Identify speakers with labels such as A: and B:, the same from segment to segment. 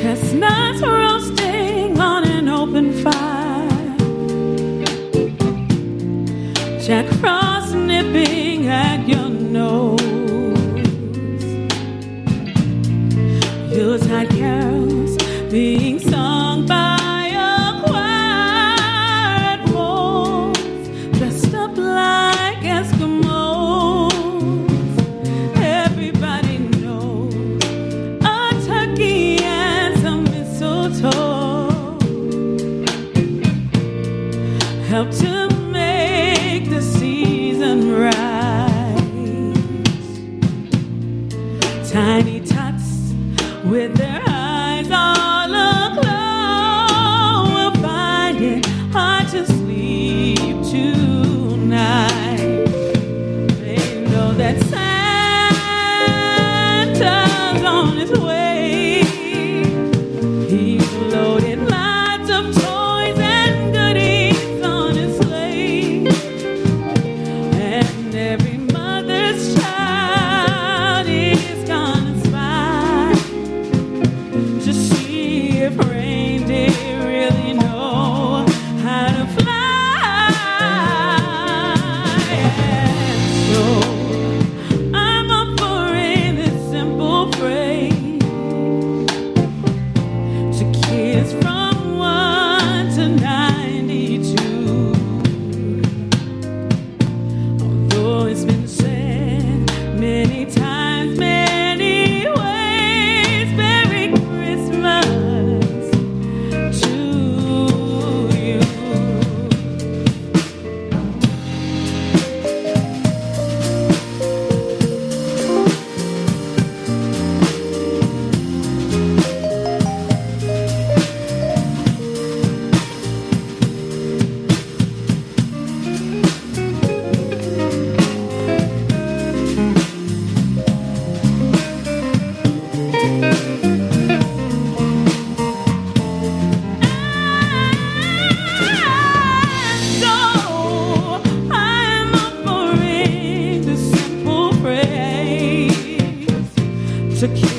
A: Chestnuts roasting to kids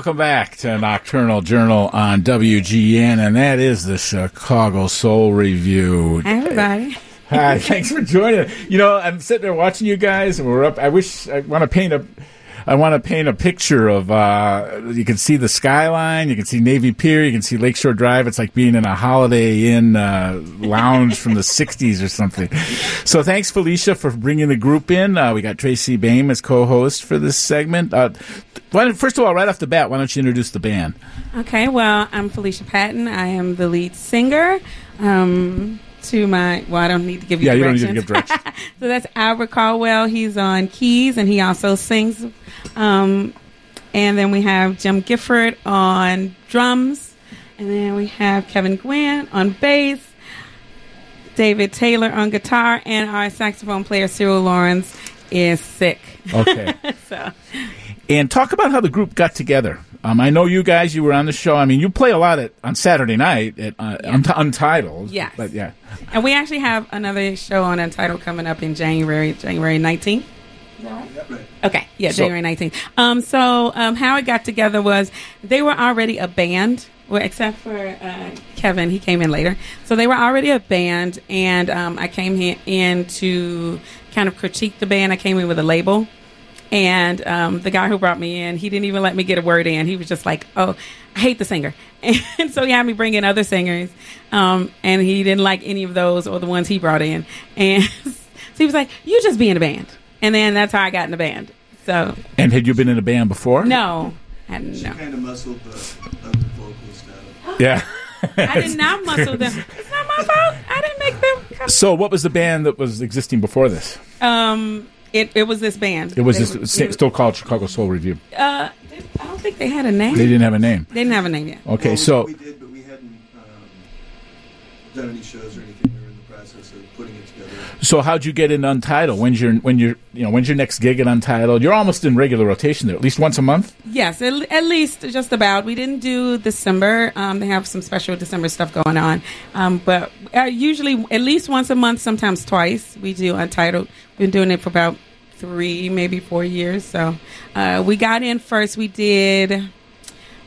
B: welcome back to Nocturnal Journal on WGN, and that is the Chicago Soul Revue.
A: Hi, everybody.
B: Hi, thanks for joining. You know, I'm sitting there watching you guys, and we're up. I wish I want to paint a. I want to paint a picture of. Uh, you can see the skyline. You can see Navy Pier. You can see Lakeshore Drive. It's like being in a Holiday Inn uh, lounge from the '60s or something. So, thanks, Felicia, for bringing the group in. Uh, we got Tracy Baim as co-host for this segment. Uh, why first of all, right off the bat, why don't you introduce the band?
A: Okay, well, I'm Felicia Patton. I am the lead singer. Um, to my, well, I don't need to give you
B: Yeah, you don't need to give directions.
A: so that's Albert Caldwell. He's on keys and he also sings. Um, and then we have Jim Gifford on drums. And then we have Kevin Gwynn on bass. David Taylor on guitar. And our saxophone player, Cyril Lawrence, is sick.
B: Okay.
A: so,
B: and talk about how the group got together. Um, I know you guys. You were on the show. I mean, you play a lot at on Saturday night at uh, Unt- Untitled.
A: Yes.
B: but yeah.
A: and we actually have another show on Untitled coming up in January, January 19th. Okay, yeah,
B: So-
A: January 19th. Um, so um, how it got together was they were already a band, well, except for uh, Kevin, he came in later. So they were already a band, and um, I came in to kind of critique the band. I came in with a label. And um, the guy who brought me in, he didn't even let me get a word in. He was just like, "Oh, I hate the singer," and so he had me bring in other singers, um, and he didn't like any of those or the ones he brought in. And so he was like, "You just be in a band," and then that's how I got in the band. So
B: And had you been in a band before?
A: no, I,
C: She
A: no,
C: kind of muscled the, the vocals down.
B: Yeah.
A: I did not muscle them. It's not my fault. I didn't make them. Come.
B: So, what was the band that was existing before this?
A: Um, It, it was this band.
B: It was
A: They
B: this,
A: were-
B: sta- still called Chicago Soul Revue.
A: Uh, I don't think they had a name.
B: They didn't have a name.
A: They didn't have a name yet.
B: Okay,
C: Well,
B: so
C: we did, but we hadn't um, done any shows or anything.
B: So how'd you get in Untitled? When's your when you're you know when's your next gig at Untitled? You're almost in regular rotation there, at least once a month.
A: Yes, at, at least just about. We didn't do December. Um, they have some special December stuff going on. Um, but uh, usually at least once a month, sometimes twice. We do Untitled. We've been doing it for about three, maybe four years. So uh, we got in first. We did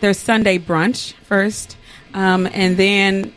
A: their Sunday brunch first, um, and then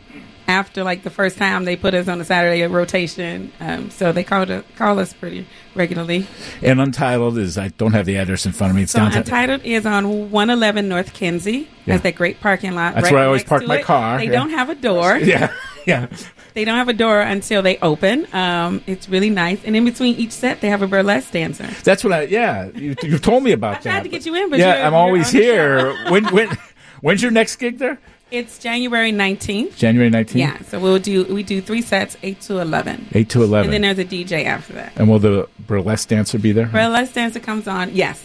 A: after like the first time they put us on a Saturday rotation. Um, so they called us, call us pretty regularly.
B: And Untitled is I don't have the address in front of me. It's
A: So
B: downtown.
A: Untitled is on 111 North Kinzie.
B: Yeah.
A: Has that great parking lot.
B: That's
A: right
B: where I always park my
A: it.
B: car,
A: They
B: yeah.
A: don't have a door.
B: Yeah, yeah.
A: They don't have a door until they open. Um, it's really nice. And in between each set, they have a burlesque dancer.
B: That's what I. Yeah, you, you told me about
A: I
B: that.
A: tried to get you in, but
B: yeah,
A: you're-
B: I'm always here. when when when's your next gig there?
A: It's January 19th.
B: January 19th.
A: Yeah, so we'll do we do three sets, eight to 11.
B: 8 to eleven.
A: and then there's a DJ after that.
B: And will the burlesque dancer be there?
A: Burlesque dancer comes on, yes,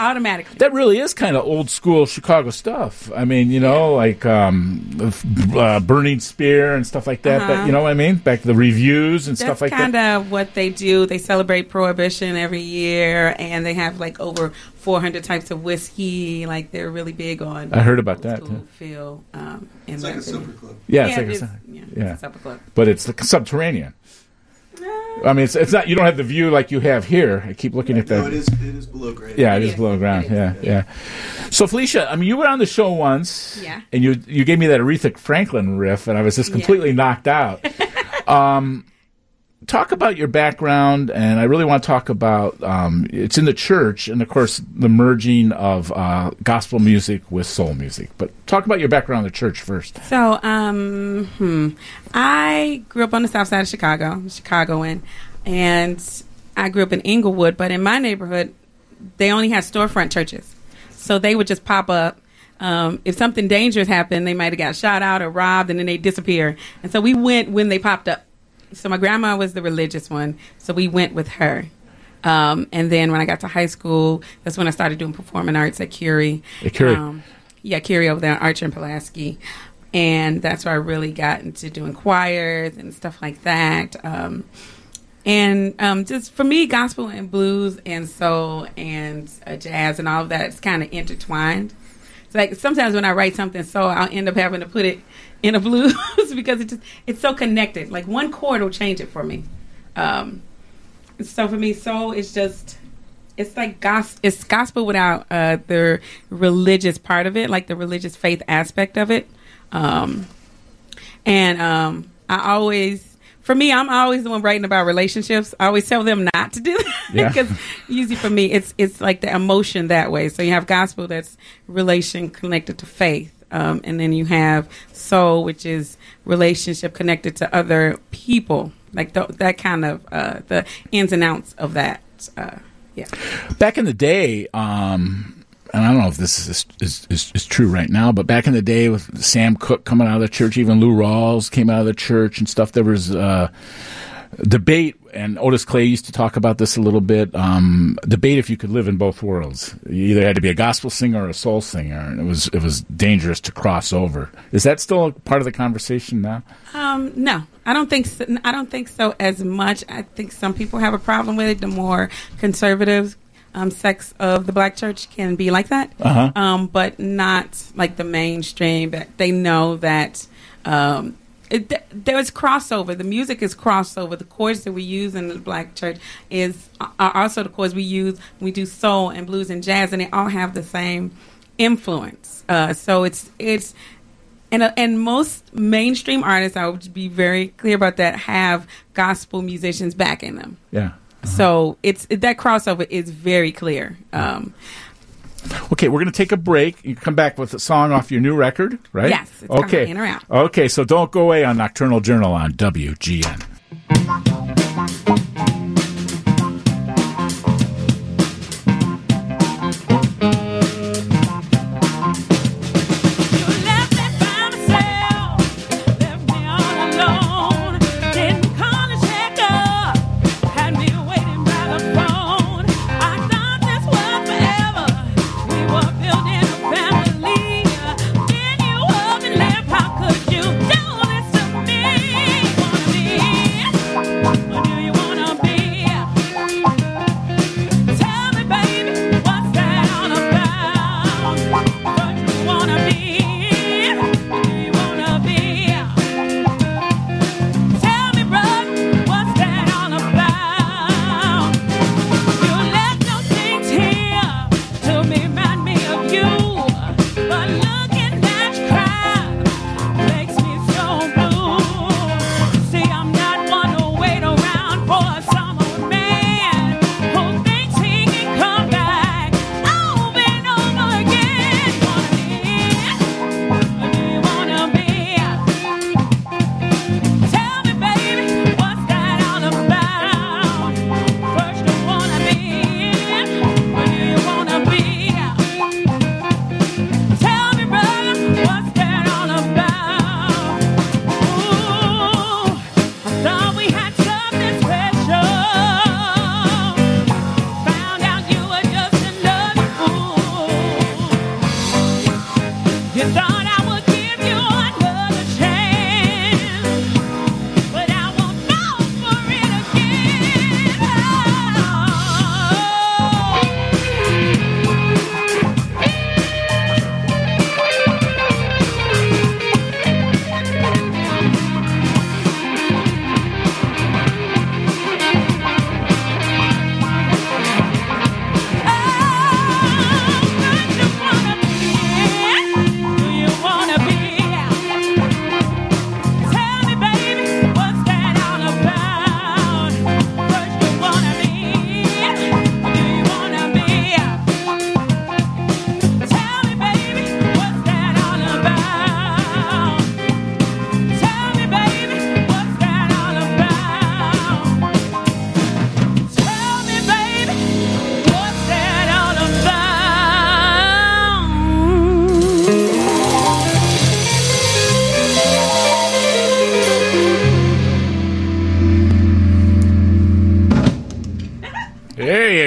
A: automatically.
B: that really is kind of old school Chicago stuff. I mean, you know, like um, uh, Burning Spear and stuff like that. But
A: Uh-huh.
B: you know what I mean? Back the reviews and
A: That's
B: stuff like that.
A: kind of what they do. They celebrate Prohibition every year, and they have like over 400 types of whiskey. Like they're really big on.
B: I heard about that,
A: school
B: too.
A: Feel um, in
C: It's like a
A: that
C: supper club.
B: Yeah,
A: yeah,
B: it's like
A: it
B: a
A: is, yeah,
B: yeah.
A: it's a supper club.
B: but it's like subterranean. I mean, it's, it's not. You don't have the view like you have here. I keep looking at that.
C: No, it is. It is below grade.
B: Yeah, it
A: It
B: is
A: is.
B: below ground. Yeah, yeah. So Felicia, I mean, you were on the show once,
A: Yeah.
B: and you you gave me that Aretha Franklin riff, and I was just
A: Yeah.
B: completely knocked out. um, talk about your background, and I really want to talk about um, it's in the church, and of course the merging of uh, gospel music with soul music. But talk about your background in the church first.
A: So, um, hmm. I grew up on the south side of Chicago, Chicagoan, and I grew up in Englewood, but in my neighborhood, they only had storefront churches. So they would just pop up. Um, if something dangerous happened, they might have got shot out or robbed, and then they disappear. And so we went when they popped up. So my grandma was the religious one, so we went with her. Um, and then when I got to high school, that's when I started doing performing arts at Curie.
B: At Curie.
A: Um, yeah, Curie over there, Archer and Pulaski. And that's where I really got into doing choirs and stuff like that. Um, and um, just for me, gospel and blues and soul and uh, jazz and all of that is kind of intertwined. It's like sometimes when I write something soul, I'll end up having to put it in a blues because it just it's so connected. Like one chord will change it for me. Um, so for me, soul is just it's like gospel. It's gospel without uh, the religious part of it, like the religious faith aspect of it. Um, and um, I always, for me, I'm always the one writing about relationships. I always tell them not to do that
B: Yeah.
A: because usually for me, it's it's like the emotion that way. So you have gospel that's relation connected to faith. Um, and then you have soul, which is relationship connected to other people, like th- that kind of uh, the ins and outs of that. Uh, yeah.
B: back in the day, um, and I don't know if this is, is, is, is true right now, but back in the day with Sam Cooke coming out of the church, even Lou Rawls came out of the church and stuff, there was uh, debate, and Otis Clay used to talk about this a little bit. Um, debate if you could live in both worlds. You either had to be a gospel singer or a soul singer, and it was it was dangerous to cross over. Is that still a part of the conversation now?
A: Um, no, I don't think so, I don't think so as much. I think some people have a problem with it. The more conservative um, sects of the black church can be like that,
B: Uh-huh.
A: um, but not like the mainstream. That they know that um, it, th- there is crossover. The music is crossover. The chords that we use in the black church is are also the chords we use. We do soul and blues and jazz, and they all have the same influence. Uh, so it's it's and uh, and most mainstream artists, I would be very clear about that, have gospel musicians backing them.
B: Yeah.
A: So it's that crossover is very clear. Um,
B: Okay, we're going to take a break. You come back with a song off your new record, right?
A: Yes, it's
B: okay.
A: in or out.
B: Okay, so don't go away on Nocturnal Journal on WGN.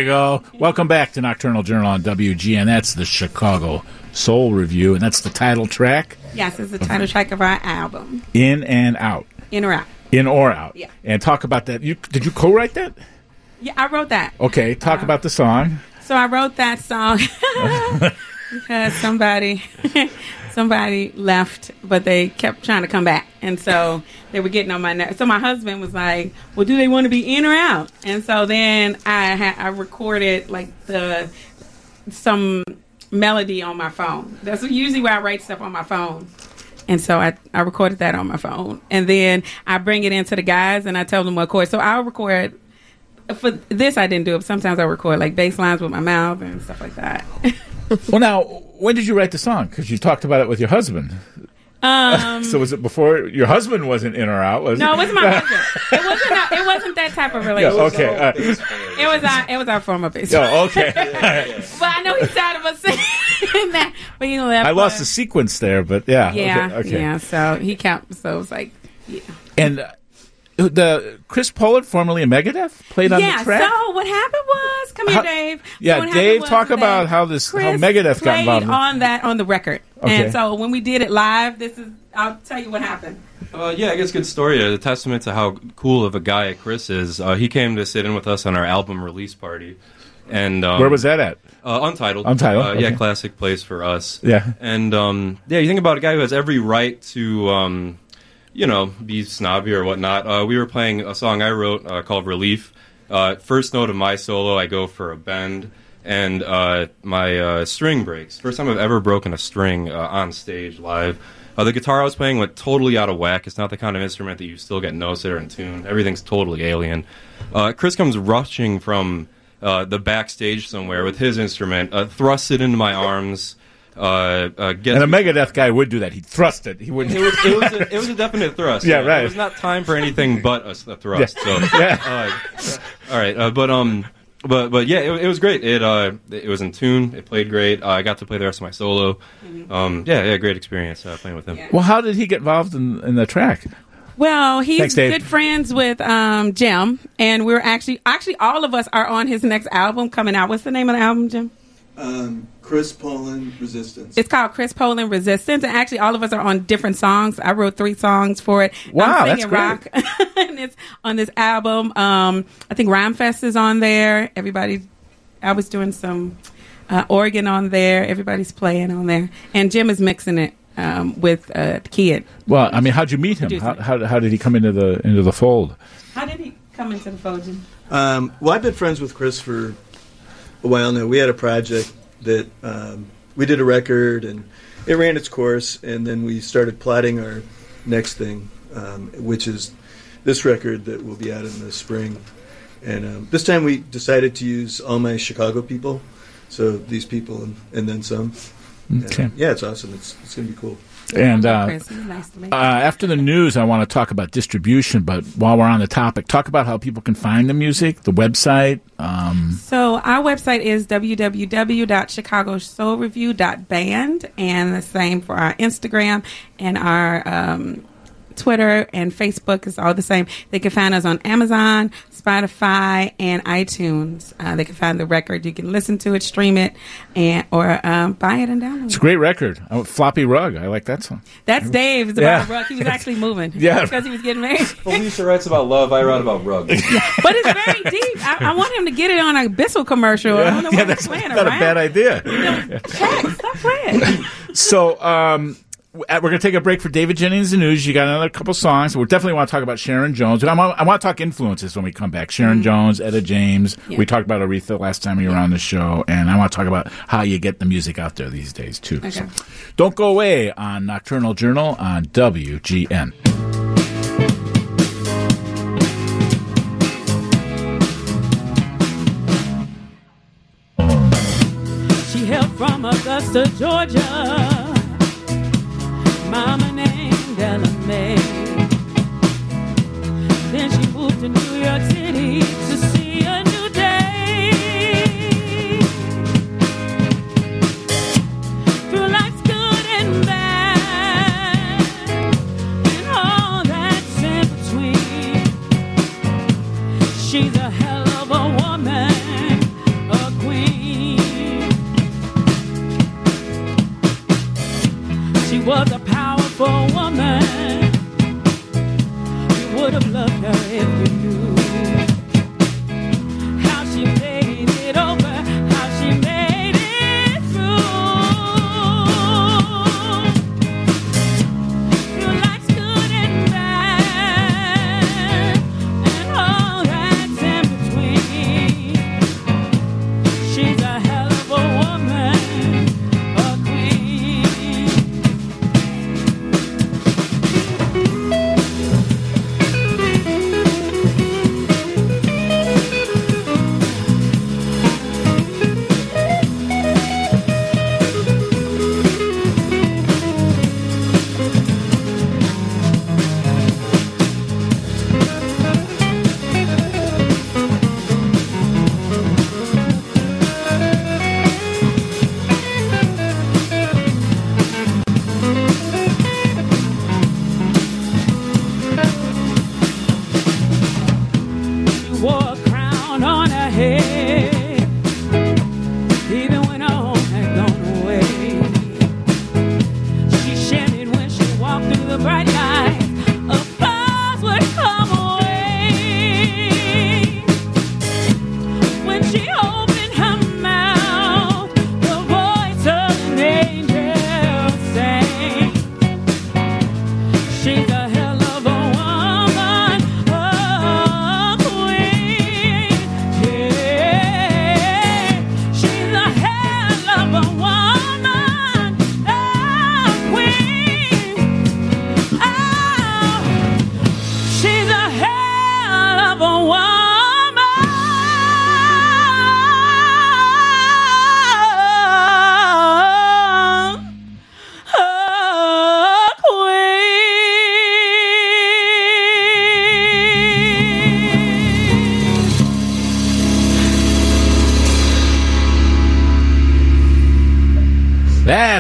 B: Go. Welcome back to Nocturnal Journal on WGN. That's the Chicago Soul Revue, and that's the title track,
A: Yes, it's the title track of our album,
B: In and Out.
A: In or Out.
B: In or Out.
A: Yeah.
B: And talk about that. You Did you co write that?
A: Yeah, I wrote that.
B: Okay, talk uh-huh. about the song.
A: So I wrote that song because somebody somebody left, but they kept trying to come back, and so they were getting on my nerves. So my husband was like, "Well, do they want to be in or out?" And so then I ha- I recorded like the some melody on my phone. That's usually where I write stuff on my phone. And so I, I recorded that on my phone. And then I bring it into the guys and I tell them what chord. So I'll record for this I didn't do it. Sometimes I record like bass lines with my mouth and stuff like that.
B: Well, now, when did you write the song? Because you talked about it with your husband.
A: um,
B: So was it before your husband wasn't in or out? Was
A: no, it
B: it?
A: wasn't my husband. It wasn't. A, it wasn't that type of
B: Yeah,
A: relationship.
B: okay. all right.
A: It was our. It was our former bass.
B: Oh, okay.
A: But I know he's tired of us saying that. But he left.
B: I lost
A: us.
B: the sequence there, but yeah.
A: Yeah.
B: Okay. okay.
A: Yeah. So he kept. So it was like. Yeah.
B: And uh, the Chris Poland, formerly of Megadeth, played on
A: yeah.
B: the track. Yeah.
A: So what happened was, come here,
B: How-
A: Dave.
B: Yeah,
A: So
B: Dave, talk about how this- how Megadeth got involved in-
A: on that on the record.
B: Okay.
A: And so when we did it live, this is. I'll tell you what happened.
D: Uh, yeah, I guess good story. A testament to how cool of a guy Chris is. Uh, he came to sit in with us on our album release party, and um,
B: Where was that at?
D: Uh, Untitled.
B: Untitled,
D: Uh, Yeah, classic place for us.
B: Yeah.
D: And um, yeah, you think about a guy who has every right to, um, you know, be snobby or whatnot. Uh, we were playing a song I wrote uh, called Relief. Uh, first note of my solo, I go for a bend, and uh, my uh, string breaks. First time I've ever broken a string on stage live. The guitar I was playing went totally out of whack. It's not the kind of instrument that you still get notes that are in tune. Everything's totally alien. Chris comes rushing from the backstage somewhere with his instrument, thrusts it into my arms. Uh, uh,
B: And a Megadeth guy would do that. He'd thrust it. He wouldn't.
D: it was it was a, it was a definite thrust.
B: Yeah, right.
D: It was not time for anything but a, a thrust. So
B: Yeah.
D: uh, all right, uh, but um, but but yeah, it, it was great. It uh, it was in tune. It played great. Uh, I got to play the rest of my solo. Um, yeah, yeah, great experience uh, playing with him.
A: Yeah.
B: well, how did he get involved in, in the track?
A: Well, he's
B: Thanks,
A: good friends with um, Jim, and we're actually actually all of us are on his next album coming out. What's the name of the album, Jim?
C: Um, Chris Poland, Resistance.
A: It's called Chris Poland Resistance, and actually all of us are on different songs. I wrote three songs for it.
B: Wow,
A: I'm
B: that's
A: singing
B: great.
A: rock, and it's on this album. Um, I think Rhymefest is on there. Everybody, I was doing some uh, organ on there. Everybody's playing on there, and Jim is mixing it um, with uh, Kid.
B: Well, I mean, how'd you meet him? How, how, how did he come into the into the fold?
A: How did he come into the fold, Jim?
C: Um, well, I've been friends with Chris for a while now. We had a project that um, we did a record, and it ran its course, and then we started plotting our next thing, um, which is this record that will be out in the spring. And um, this time we decided to use all my Chicago people, so these people and, and then some. And, yeah, it's awesome. It's it's gonna be cool.
B: And uh,
A: nice
B: uh, after the news, I want to talk about distribution. But while we're on the topic, talk about how people can find the music, the website. Um,
A: So our website is www.chicagosoulreview.band and the same for our Instagram and our um, Twitter and Facebook is all the same. They can find us on Amazon, Spotify, and iTunes. Uh, they can find the record. You can listen to it, stream it, and or um, buy it and download it.
B: it's a great record. Oh, Floppy Rug. I like that song.
A: That's Dave. It's about a rug. He was actually moving.
B: Yeah.
A: because he was getting married.
D: Felicia writes about love. I write about rugs.
A: But it's very deep. I, I want him to get it on a Bissell commercial. I don't know why
B: yeah,
A: he's
B: that's
A: playing
B: not a bad idea.
A: Check, stop playing.
B: So um, w- we're going to take a break for David Jennings and news. You got another couple songs. We definitely want to talk about Sharon Jones. I want, I want to talk influences when we come back. Sharon Jones, Etta James.
A: Mm-hmm. Yeah.
B: We talked about Aretha last time you were on the show, and I want to talk about how you get the music out there these days too.
A: Okay.
B: So don't go away on Nocturnal Journal on WGN.
E: She hailed from Augusta, Georgia. Mama named Ella May. Then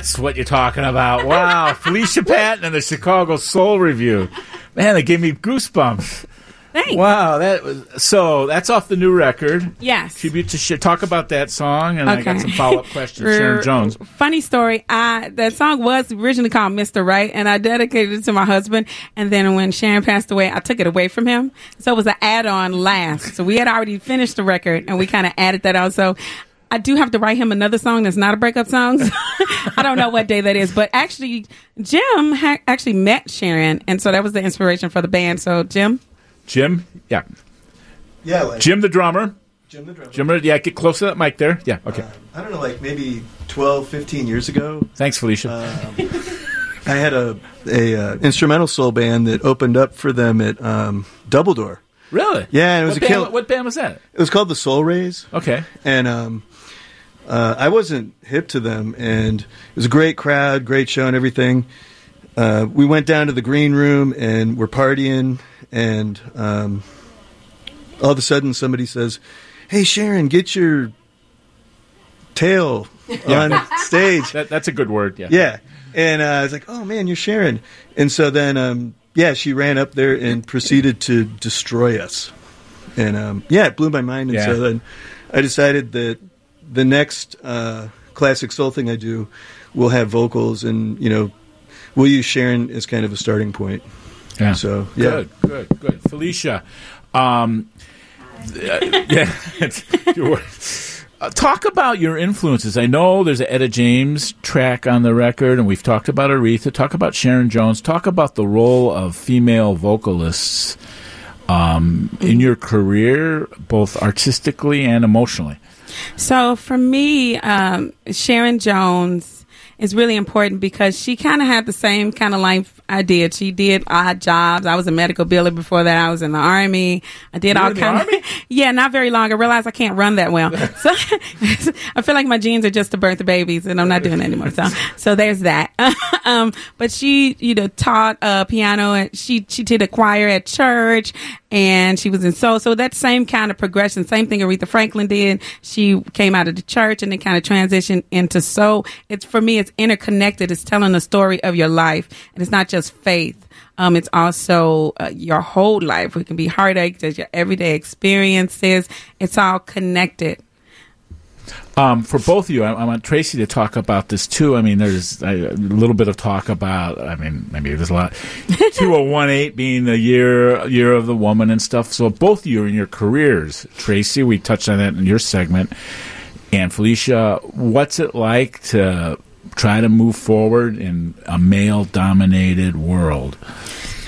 E: That's
B: what you're talking about. Wow. Felicia Patton and the Chicago Soul Revue. Man, they gave me goosebumps.
A: Thanks.
B: Wow, that was so. That's off the new record.
A: Yes.
B: Tribute to talk about that song, and I got some follow up questions. Sharon Jones.
A: Funny story. I that song was originally called Mr. Right, and I dedicated it to my husband. And then when Sharon passed away, I took it away from him. So it was an add on last. So we had already finished the record, and we kind of added that on. So. I do have to write him another song that's not a breakup song. I don't know what day that is, but actually, Jim ha- actually met Sharon, and so that was the inspiration for the band. So, Jim,
B: Jim, yeah,
C: Yeah, like
B: Jim the drummer.
C: Jim the drummer.
B: Jim, yeah, get close to that mic there. Yeah, okay.
C: I don't know, like maybe 12, 15 years ago,
B: Thanks, Felicia.
C: I had a a uh, instrumental soul band that opened up for them at um, Double Door.
B: really?
C: Yeah, and it was
B: what
C: a
B: band,
C: kill-
B: What band was that?
C: It was called the Soul Rays.
B: Okay.
C: and um, uh, I wasn't hip to them, and it was a great crowd, great show, and everything. Uh, we went down to the green room and we're partying, and um, all of a sudden somebody says, "Hey, Sharon, get your tail on stage."
B: That, that's a good word. Yeah.
C: Yeah. And uh, I was like, oh man, you're Sharon. And so then, um, yeah, she ran up there and proceeded to destroy us. And um, yeah, it blew my mind. And
B: Yeah.
C: so then I decided that the next uh, classic soul thing I do will have vocals and, you know, we'll use Sharon as kind of a starting point.
B: Yeah.
C: So, yeah.
B: Good, good, good. Felicia, um, uh, yeah, uh, talk about your influences. I know there's an Etta James track on the record, and we've talked about Aretha. Talk about Sharon Jones. Talk about the role of female vocalists um, in your career, both artistically and emotionally.
A: So for me, um, Sharon Jones is really important because she kind of had the same kind of life I did. She did odd jobs. I was a medical biller before that. I was in the army. I did
B: You
A: all kind
B: Army?
A: of yeah, not very long. I realized I can't run that well. So I feel like my genes are just to birth the babies, and I'm not doing anymore. So so there's that. um, but she you know taught uh, piano. And she she did a choir at church, and she was in soul. So that same kind of progression, same thing Aretha Franklin did. She came out of the church and then kind of transitioned into soul. It's for me, it's interconnected. It's telling the story of your life, and it's not just faith. Um, it's also uh, your whole life. It can be heartache, there's your everyday experiences. It's all connected.
B: Um, for both of you, I, I want Tracy to talk about this too. I mean, there's a, a little bit of talk about. I mean, maybe there's a lot. Two oh one eight being the year year of the woman and stuff. So both of you in your careers, Tracy, we touched on that in your segment, and Felicia, what's it like to try to move forward in a male dominated world?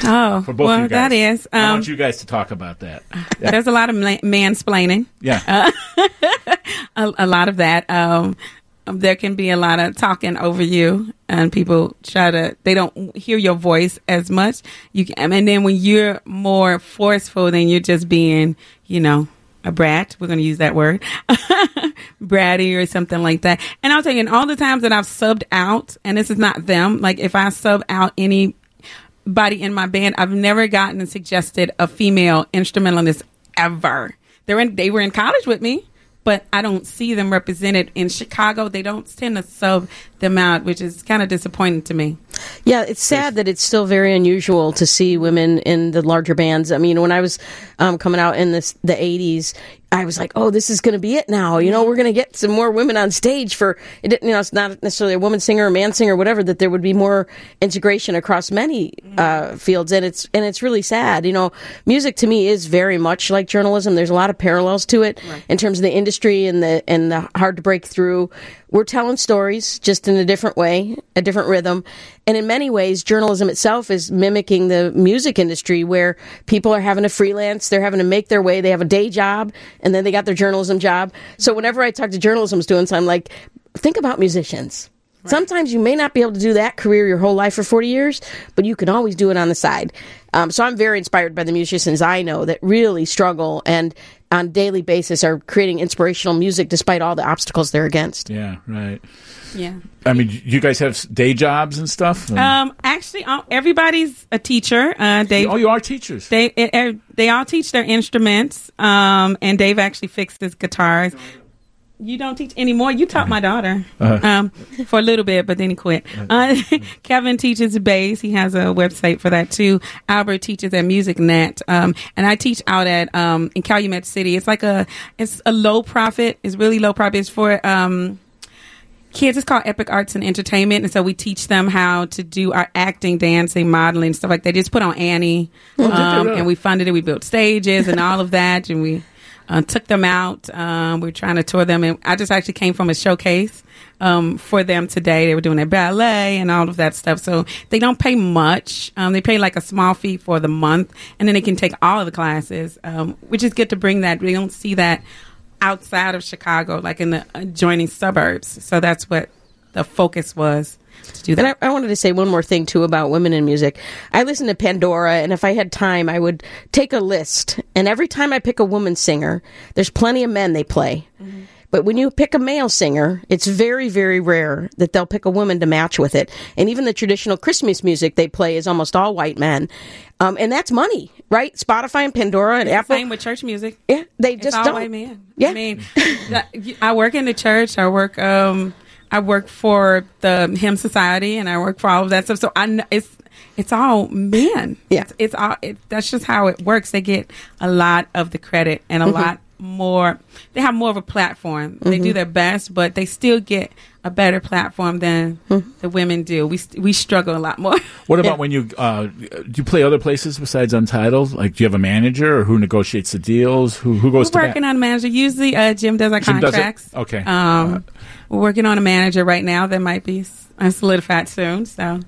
A: Oh,
B: For both
A: well,
B: you guys,
A: that is.
B: I
A: Um,
B: want you guys to talk about that. Yeah,
A: There's a lot of ma- mansplaining.
B: yeah.
A: a, a lot of that. Um, um, there can be a lot of talking over you, and people try to. They don't hear your voice as much. You can, and then when you're more forceful, then you're just being, you know, a brat. We're going to use that word, bratty or something like that. And I'll tell you, in all the times that I've subbed out, and this is not them. Like if I sub out any body in my band. I've never gotten suggested a female instrumentalist ever. They're in, they were in college with me, but I don't see them represented in Chicago. They don't tend to sub them out, which is kind of disappointing to me.
F: Yeah, it's sad that it's still very unusual to see women in the larger bands. I mean, when I was um, coming out in this, the 80s, I was like, oh, this is going to be it now. You know, we're going to get some more women on stage for, you know, it's not necessarily a woman singer or man singer or whatever, that there would be more integration across many uh, fields. And it's, and it's really sad. You know, music to me is very much like journalism. There's a lot of parallels to it in terms of the industry and the, and the hard to break through. We're telling stories just in a different way, a different rhythm. And in many ways, journalism itself is mimicking the music industry where people are having to freelance, they're having to make their way, they have a day job, and then they got their journalism job. So whenever I talk to journalism students, I'm like, think about musicians. Sometimes you may not be able to do that career your whole life for 40 years, but you can always do it on the side. Um, so I'm very inspired by the musicians I know that really struggle and on a daily basis are creating inspirational music despite all the obstacles they're against.
B: Yeah, right.
A: Yeah.
B: I mean, you guys have day jobs and stuff. And-
A: Um, actually, uh, everybody's a teacher. Uh, Dave,
B: oh, you are teachers.
A: they it, er, they all teach their instruments. Um, and Dave actually fixes guitars. You don't teach anymore. You taught my daughter um, for a little bit, but then he quit. Uh, Kevin teaches bass. He has a website for that too. Albert teaches at MusicNet, um, and I teach out at um, in Calumet City. It's like a it's a low profit. It's really low profit. It's for um, kids it's called epic arts and entertainment and so we teach them how to do our acting dancing modeling stuff like that they just put on annie um, and we funded it we built stages and all of that and we uh, took them out. Um, we were trying to tour them and i just actually came from a showcase um, for them today. They were doing their ballet and all of that stuff. So they don't pay much. Um, they pay like a small fee for the month and then they can take all of the classes um, which is good to bring that. We don't see that outside of Chicago, like in the adjoining suburbs. So that's what the focus was to do
F: And
A: that.
F: I, I wanted to say one more thing too about women in music. I listen to Pandora, and if I had time, I would take a list. And every time I pick a woman singer, there's plenty of men they play. But when you pick a male singer, it's very, very rare that they'll pick a woman to match with it. And even the traditional Christmas music they play is almost all white men. Um, and that's money, right? Spotify and Pandora and Apple.
A: Same with church music.
F: Yeah, they
A: It's
F: just
A: all
F: don't.
A: white men.
F: Yeah.
A: I mean, I work in the church. I work. Um, I work for the Hymn Society, and I work for all of that stuff. So I know it's it's all men.
F: Yeah.
A: it's, it's all. It, that's just how it works. They get a lot of the credit and a
F: Mm-hmm.
A: lot more. They have more of a platform. They
F: Mm-hmm.
A: do their best, but they still get a better platform than
F: Mm-hmm.
A: the women do. We we struggle a lot more.
B: What about when you uh, do you play other places besides Untitled? Like, do you have a manager or who negotiates the deals? Who who goes
A: We're
B: to
A: working
B: bat?
A: on a manager. Usually, uh, Jim does our
B: Jim does
A: contracts.
B: Okay.
A: Um, we're working on a manager right now that might be uh, solidified soon. So,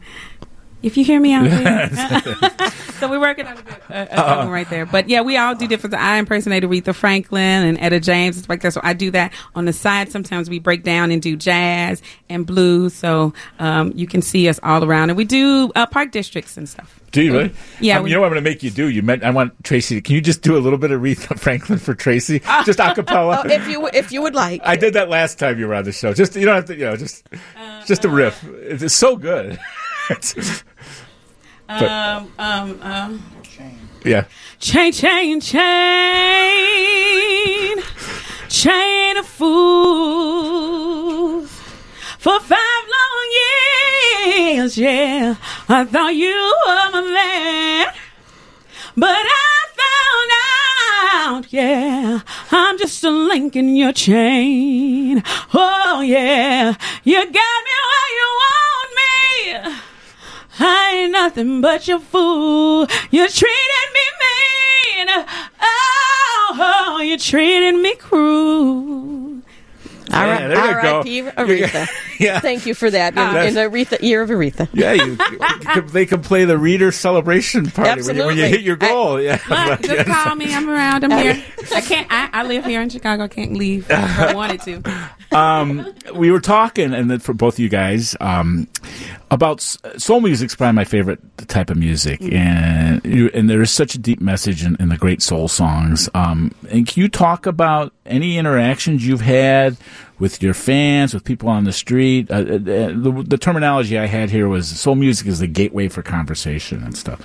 A: if you hear me out there, so we're working on a, good, a, a good one right there. But yeah, we all do different. I impersonate Aretha Franklin and Etta James and stuff like that. So I do that on the side. Sometimes we break down and do jazz and blues. So um, you can see us all around, and we do uh, park districts and stuff.
B: Do you really?
A: Yeah,
B: Um,
A: we-
B: you know what I'm going to make you do? You meant I want Tracy. to- Can you just do a little bit of Aretha Franklin for Tracy? Just a cappella.
F: Oh, if you if you would like.
B: I did that last time you were on the show. Just you don't have to, you know, just just a riff. It's so good. But-
A: Um, um, um,
B: yeah.
A: Chain, chain, chain, chain of fools. For five long years, yeah, I thought you were my man. But I found out, yeah, I'm just a link in your chain. Oh, yeah, you got me where you want me. I ain't nothing but your fool. You treated me mean. Oh, you treated me cruel.
F: All
B: Yeah, there you
F: R.I.P.
B: go.
F: Aretha.
B: Yeah.
F: Thank you for that. In, in the Aretha year of Aretha.
B: Yeah, you, they can play the reader celebration party when you, when you hit your goal. yeah,
A: But just call me. I'm around. I'm here. I can't. I, I live here in Chicago. I can't leave I wanted to.
B: um, we were talking, and then for both of you guys, um, about s- soul music's probably my favorite type of music, and you, and there is such a deep message in, in the great soul songs. Um, and can you talk about any interactions you've had with your fans, with people on the street? Uh, uh, the, the terminology I had here was soul music is the gateway for conversation and stuff.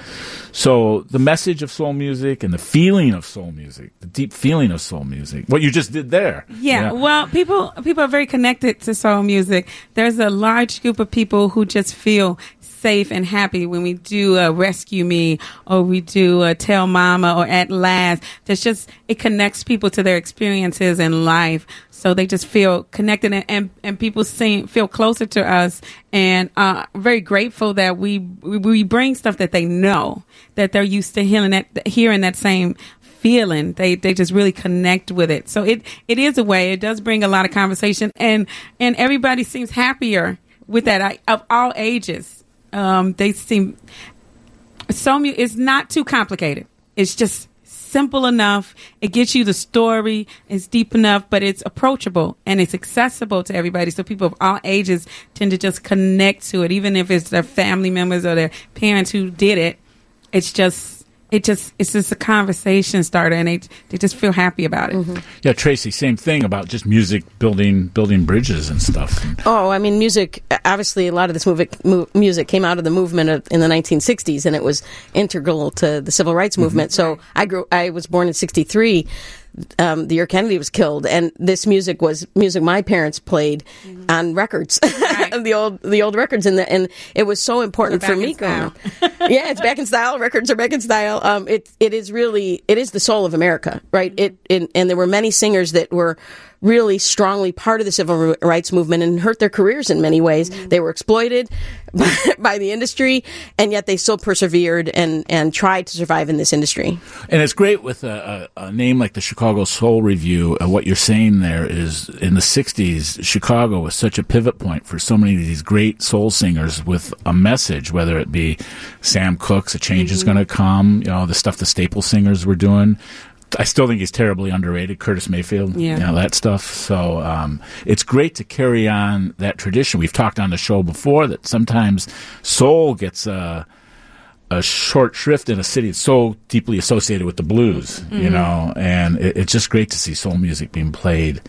B: So the message of soul music and the feeling of soul music, the deep feeling of soul music, what you just did there.
A: Yeah, well, people people are very connected to soul music. There's a large group of people who just feel safe and happy when we do uh, rescue me or we do uh, tell mama or at last. There's just it connects people to their experiences in life. So they just feel connected and and, and people seem feel closer to us. And uh very grateful that we we we bring stuff that they know that they're used to hearing that hearing that same feeling. They they just really connect with it. So it it is a way. It does bring a lot of conversation and and everybody seems happier with that. I, of all ages um they seem so it's not too complicated. It's just simple enough. It gets you the story. It's deep enough but it's approachable and it's accessible to everybody. So people of all ages tend to just connect to it. Even if it's their family members or their parents who did it it's just it just it's just a conversation starter and they they just feel happy about it mm-hmm.
B: Yeah, Tracy, same thing about just music building building bridges and stuff.
F: Oh, I mean, music. Obviously, a lot of this music, mu- music came out of the movement of, in the 1960s, and it was integral to the civil rights mm-hmm. movement. So, I grew. I was born in '63, um, the year Kennedy was killed, and this music was music my parents played on records, the old the old records, and the, and it was so important for me
A: in
F: growing
A: style.
F: up. yeah, it's back in style. Records are back in style. Um, it it is really it is the soul of America, right? It, it and there were many singers that were really strongly part of the civil rights movement and hurt their careers in many ways. They were exploited by, by the industry, and yet they still persevered and and tried to survive in this industry.
B: And it's great with a, a, a name like the Chicago Soul Revue. Uh, what you're saying there is in the 60s, Chicago was such a pivot point for so many of these great soul singers with a message, whether it be Sam Cooke's A Change is Going to Come, you know, the stuff the Staple singers were doing. I still think he's terribly underrated, Curtis Mayfield,
A: Yeah.
B: you know, that stuff. So um, it's great to carry on that tradition. We've talked on the show before that sometimes soul gets. Uh, a short shrift in a city that's so deeply associated with the blues, you know, and it, it's just great to see soul music being played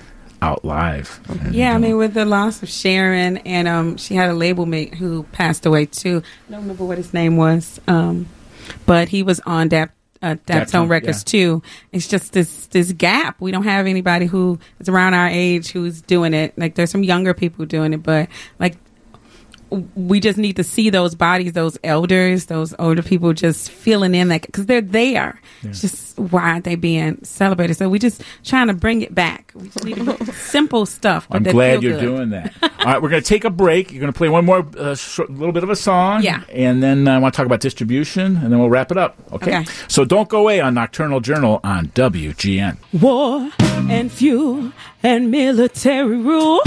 B: out live. And,
A: Yeah, I
B: uh,
A: mean, with the loss of Sharon, and um, she had a label mate who passed away too. I don't remember what his name was, um, but he was on Dap, uh, Daptone Records
B: yeah.
A: too. It's just this this gap. We don't have anybody who is around our age who's doing it. Like, there's some younger people doing it, but like we just need to see those bodies, those elders, those older people just filling in that because they're there. It's just why aren't they being celebrated? So we're just trying to bring it back. We just need to simple stuff. But
B: I'm
A: that
B: glad
A: feel
B: you're
A: good.
B: doing that. All right, we're going to take a break. You're going to play one more uh, short, little bit of a song.
A: Yeah.
B: And then uh, I want to talk about distribution, and then we'll wrap it up. Okay.
A: Okay.
B: So don't go away on Nocturnal Journal on WGN.
A: war and fuel and military rule.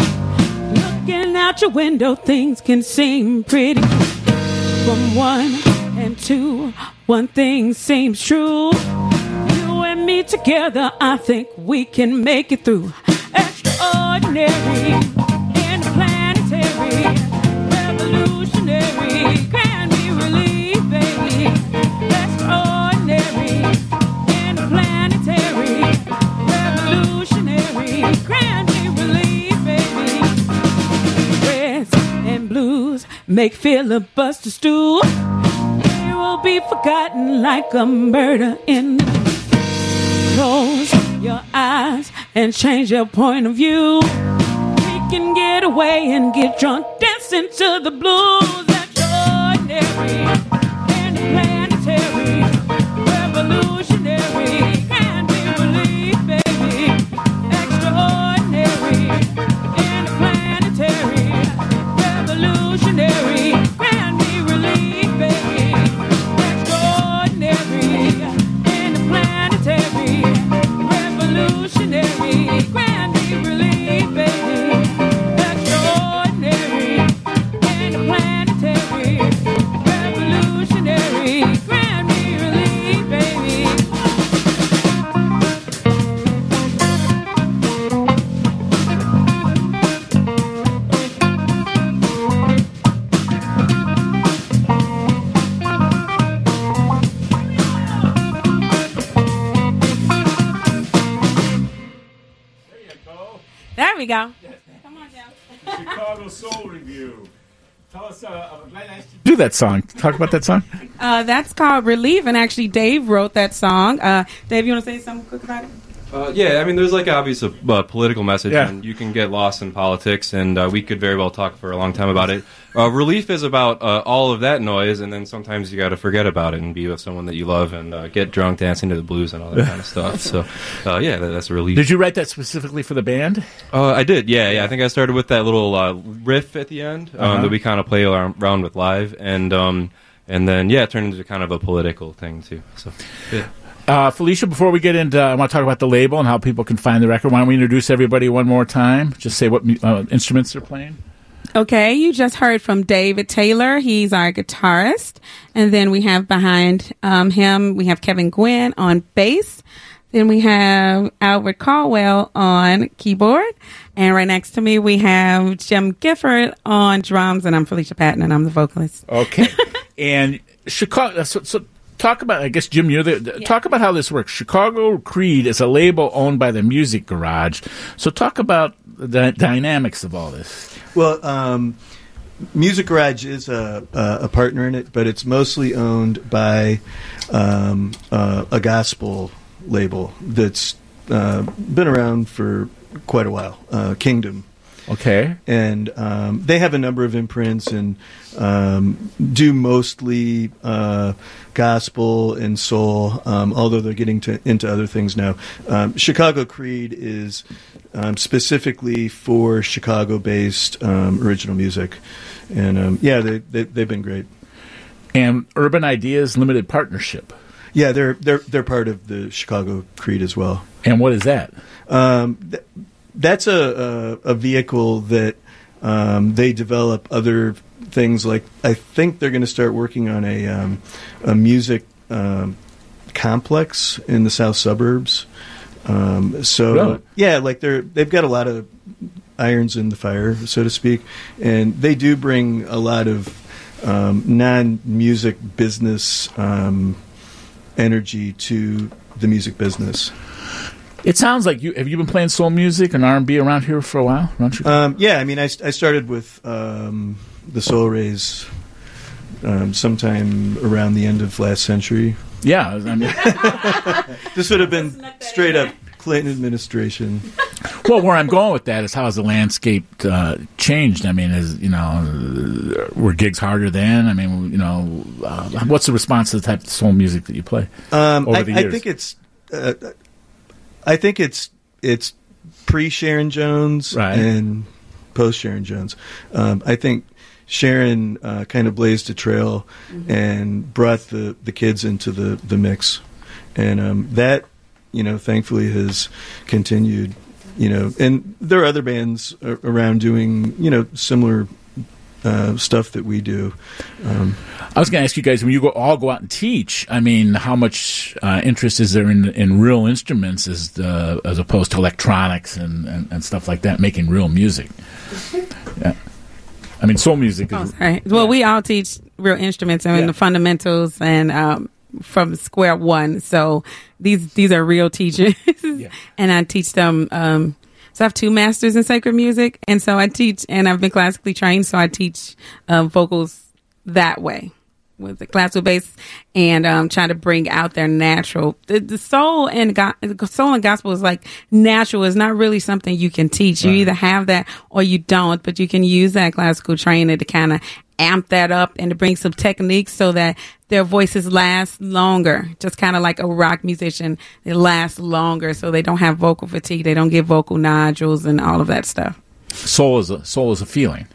A: Looking out your window, things can seem pretty. From one and two, one thing seems true. You and me together, I think we can make it through. Extraordinary, make filibuster stew. They will be forgotten like a murder in the Close your eyes and change your point of view. We can get away and get drunk, dancing to the blues. Extraordinary, interplanetary, go. Come on down.
B: Chicago Soul Revue. Tell us, uh, do that song. Talk about that song.
A: Uh, that's called Relief, and actually, Dave wrote that song. Uh, Dave, you want to say something quick about it?
D: Uh, yeah, I mean, there's like obvious a uh, political message,
B: Yeah.
D: and you can get lost in politics, and uh, we could very well talk for a long time about it. Uh, relief is about uh, all of that noise, and then sometimes you got to forget about it and be with someone that you love and uh, get drunk, dancing to the blues, and all that kind of stuff. So, uh, yeah, that, that's relief.
B: Did you write that specifically for the band?
D: Uh, I did, yeah, yeah. I think I started with that little uh, riff at the end um,
B: Uh-huh.
D: that we kind of play around, around with live, and um, and then yeah, it turned into kind of a political thing too. So, yeah.
B: Uh, Felicia, before we get into, I want to talk about the label and how people can find the record. Why don't we introduce everybody one more time? Just say what uh, instruments they're playing.
A: Okay, you just heard from David Taylor. He's our guitarist. And then we have behind um, him, we have Kevin Gwynn on bass. Then we have Albert Caldwell on keyboard. And right next to me, we have Jim Gifford on drums. And I'm Felicia Patton, and I'm the vocalist.
B: Okay. and Chicago. So, so talk about. I guess Jim, you're the. the- Talk about how this works. Chicago Creed is a label owned by the Music Garage. So talk about the dynamics of all this.
C: Well, um, Music Garage is a, a, a partner in it, but it's mostly owned by um, uh, a gospel label that's uh, been around for quite a while, uh, Kingdom.
B: Okay.
C: and um, they have a number of imprints and um, do mostly uh, gospel and soul, um, although they're getting to, into other things now. Um, Chicago Creed is um, specifically for Chicago-based um, original music, and um, yeah, they, they, they've been great.
B: And Urban Ideas Limited Partnership.
C: Yeah, they're they're they're part of the Chicago Creed as well.
B: And what is that?
C: Um, th- that's a, a, a vehicle that um, they develop other things like. I think they're going to start working on a um, a music um, complex in the south suburbs. Um, so
B: Really?
C: yeah, like they're they've got a lot of irons in the fire, so to speak, and they do bring a lot of um, non-music business um, energy to the music business.
B: It sounds like you have you been playing soul music and R and B around here for a while. Around Chicago?
C: Um, yeah, I mean, I, I started with um, the Soul Rays um, sometime around the end of last century.
B: yeah, I mean,
C: This would have been straight up Clinton administration.
B: well, where I'm going with that is how has the landscape uh, changed? I mean, is you know, uh, were gigs harder then? I mean, you know, uh, what's the response to the type of soul music that you play?
C: Um,
B: Over
C: I,
B: the
C: I think it's, uh, I think it's it's pre Sharon Jones
B: Right.
C: and post Sharon Jones. Um, I think Sharon uh, kind of blazed a trail and brought the, the kids into the, the mix, and um, that you know thankfully has continued. You know, and there are other bands around doing you know similar uh, stuff that we do. Um,
B: I was going to ask you guys when you go all go out and teach. I mean, how much uh, interest is there in in real instruments as the, as opposed to electronics and, and, and stuff like that, making real music? Yeah. I mean, soul music
A: Oh,
B: is
A: sorry. Well, we all teach real instruments and
B: Yeah.
A: the fundamentals and um, from square one. So these these are real teachers, and I teach them. Um, so I have two masters in sacred music, and so I teach, and I've been classically trained, so I teach uh, vocals that way with the classical bass and um, trying to bring out their natural. The, the soul and go- soul and gospel is like natural. Is not really something you can teach. You either have that or you don't. But you can use that classical training to kind of amp that up and to bring some techniques so that their voices last longer. Just kind of like a rock musician, they last longer, so they don't have vocal fatigue. They don't get vocal nodules and all of that stuff.
B: soul is a soul is a feeling.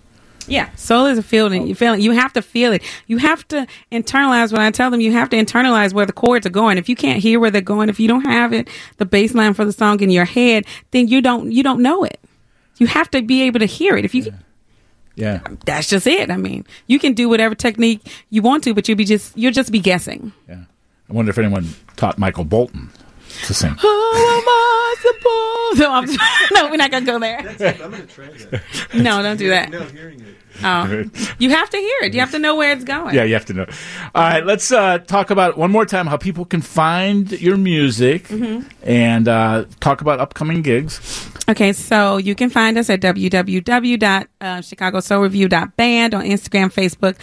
A: Yeah, soul is a feeling. You feel it. You have to feel it. You have to internalize. When I tell them, you have to internalize where the chords are going. If you can't hear where they're going, if you don't have it, the bass line for the song in your head, then you don't you don't know it. You have to be able to hear it. If you,
B: Yeah.
A: That's just it. I mean, you can do whatever technique you want to, but you'll be just you'll just be guessing.
B: Yeah. I wonder if anyone taught Michael Bolton to sing.
A: Who am I supposed? No, I'm, no, we're not gonna go there.
C: I'm going to try that.
A: No, don't do that.
C: No, hearing it.
A: Oh. You have to hear it. You have to know where it's going.
B: Yeah, you have to know. All right, let's uh, talk about one more time how people can find your music
A: Mm-hmm.
B: and uh, talk about upcoming gigs.
A: Okay, so you can find us at www.chicagosoulreview.band on Instagram, Facebook,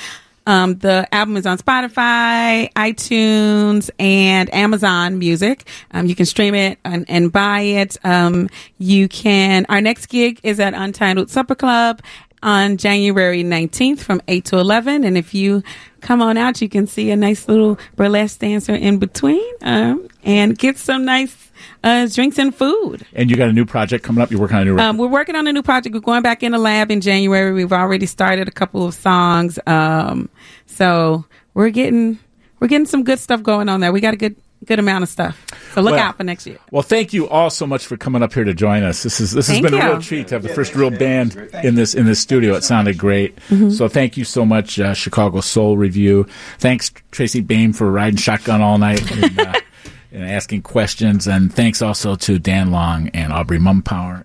A: Um, the album is on Spotify, iTunes, and Amazon Music. Um, you can stream it and, and buy it. Um, you can. Our next gig is at Untitled Supper Club on January 19th from 8 to 11. And if you come on out, you can see a nice little burlesque dancer in between um, and get some nice uh, drinks and food.
B: And you got a new project coming up. You're working on a new.
A: Um, we're working on a new project. We're going back in the lab in January. We've already started a couple of songs. Um, so we're getting we're getting some good stuff going on there. We got a good good amount of stuff. So look
B: Well-
A: out for next year.
B: Well, thank you all so much for coming up here to join us. This is this has
A: Thank
B: been a real treat to have the first real band in this in this studio. It sounded great.
A: Mm-hmm.
B: So thank you so much, uh, Chicago Soul Revue. Thanks Tracy Baim for riding shotgun all night and, uh, and asking questions, and thanks also to Dan Long and Aubrey Mumpower.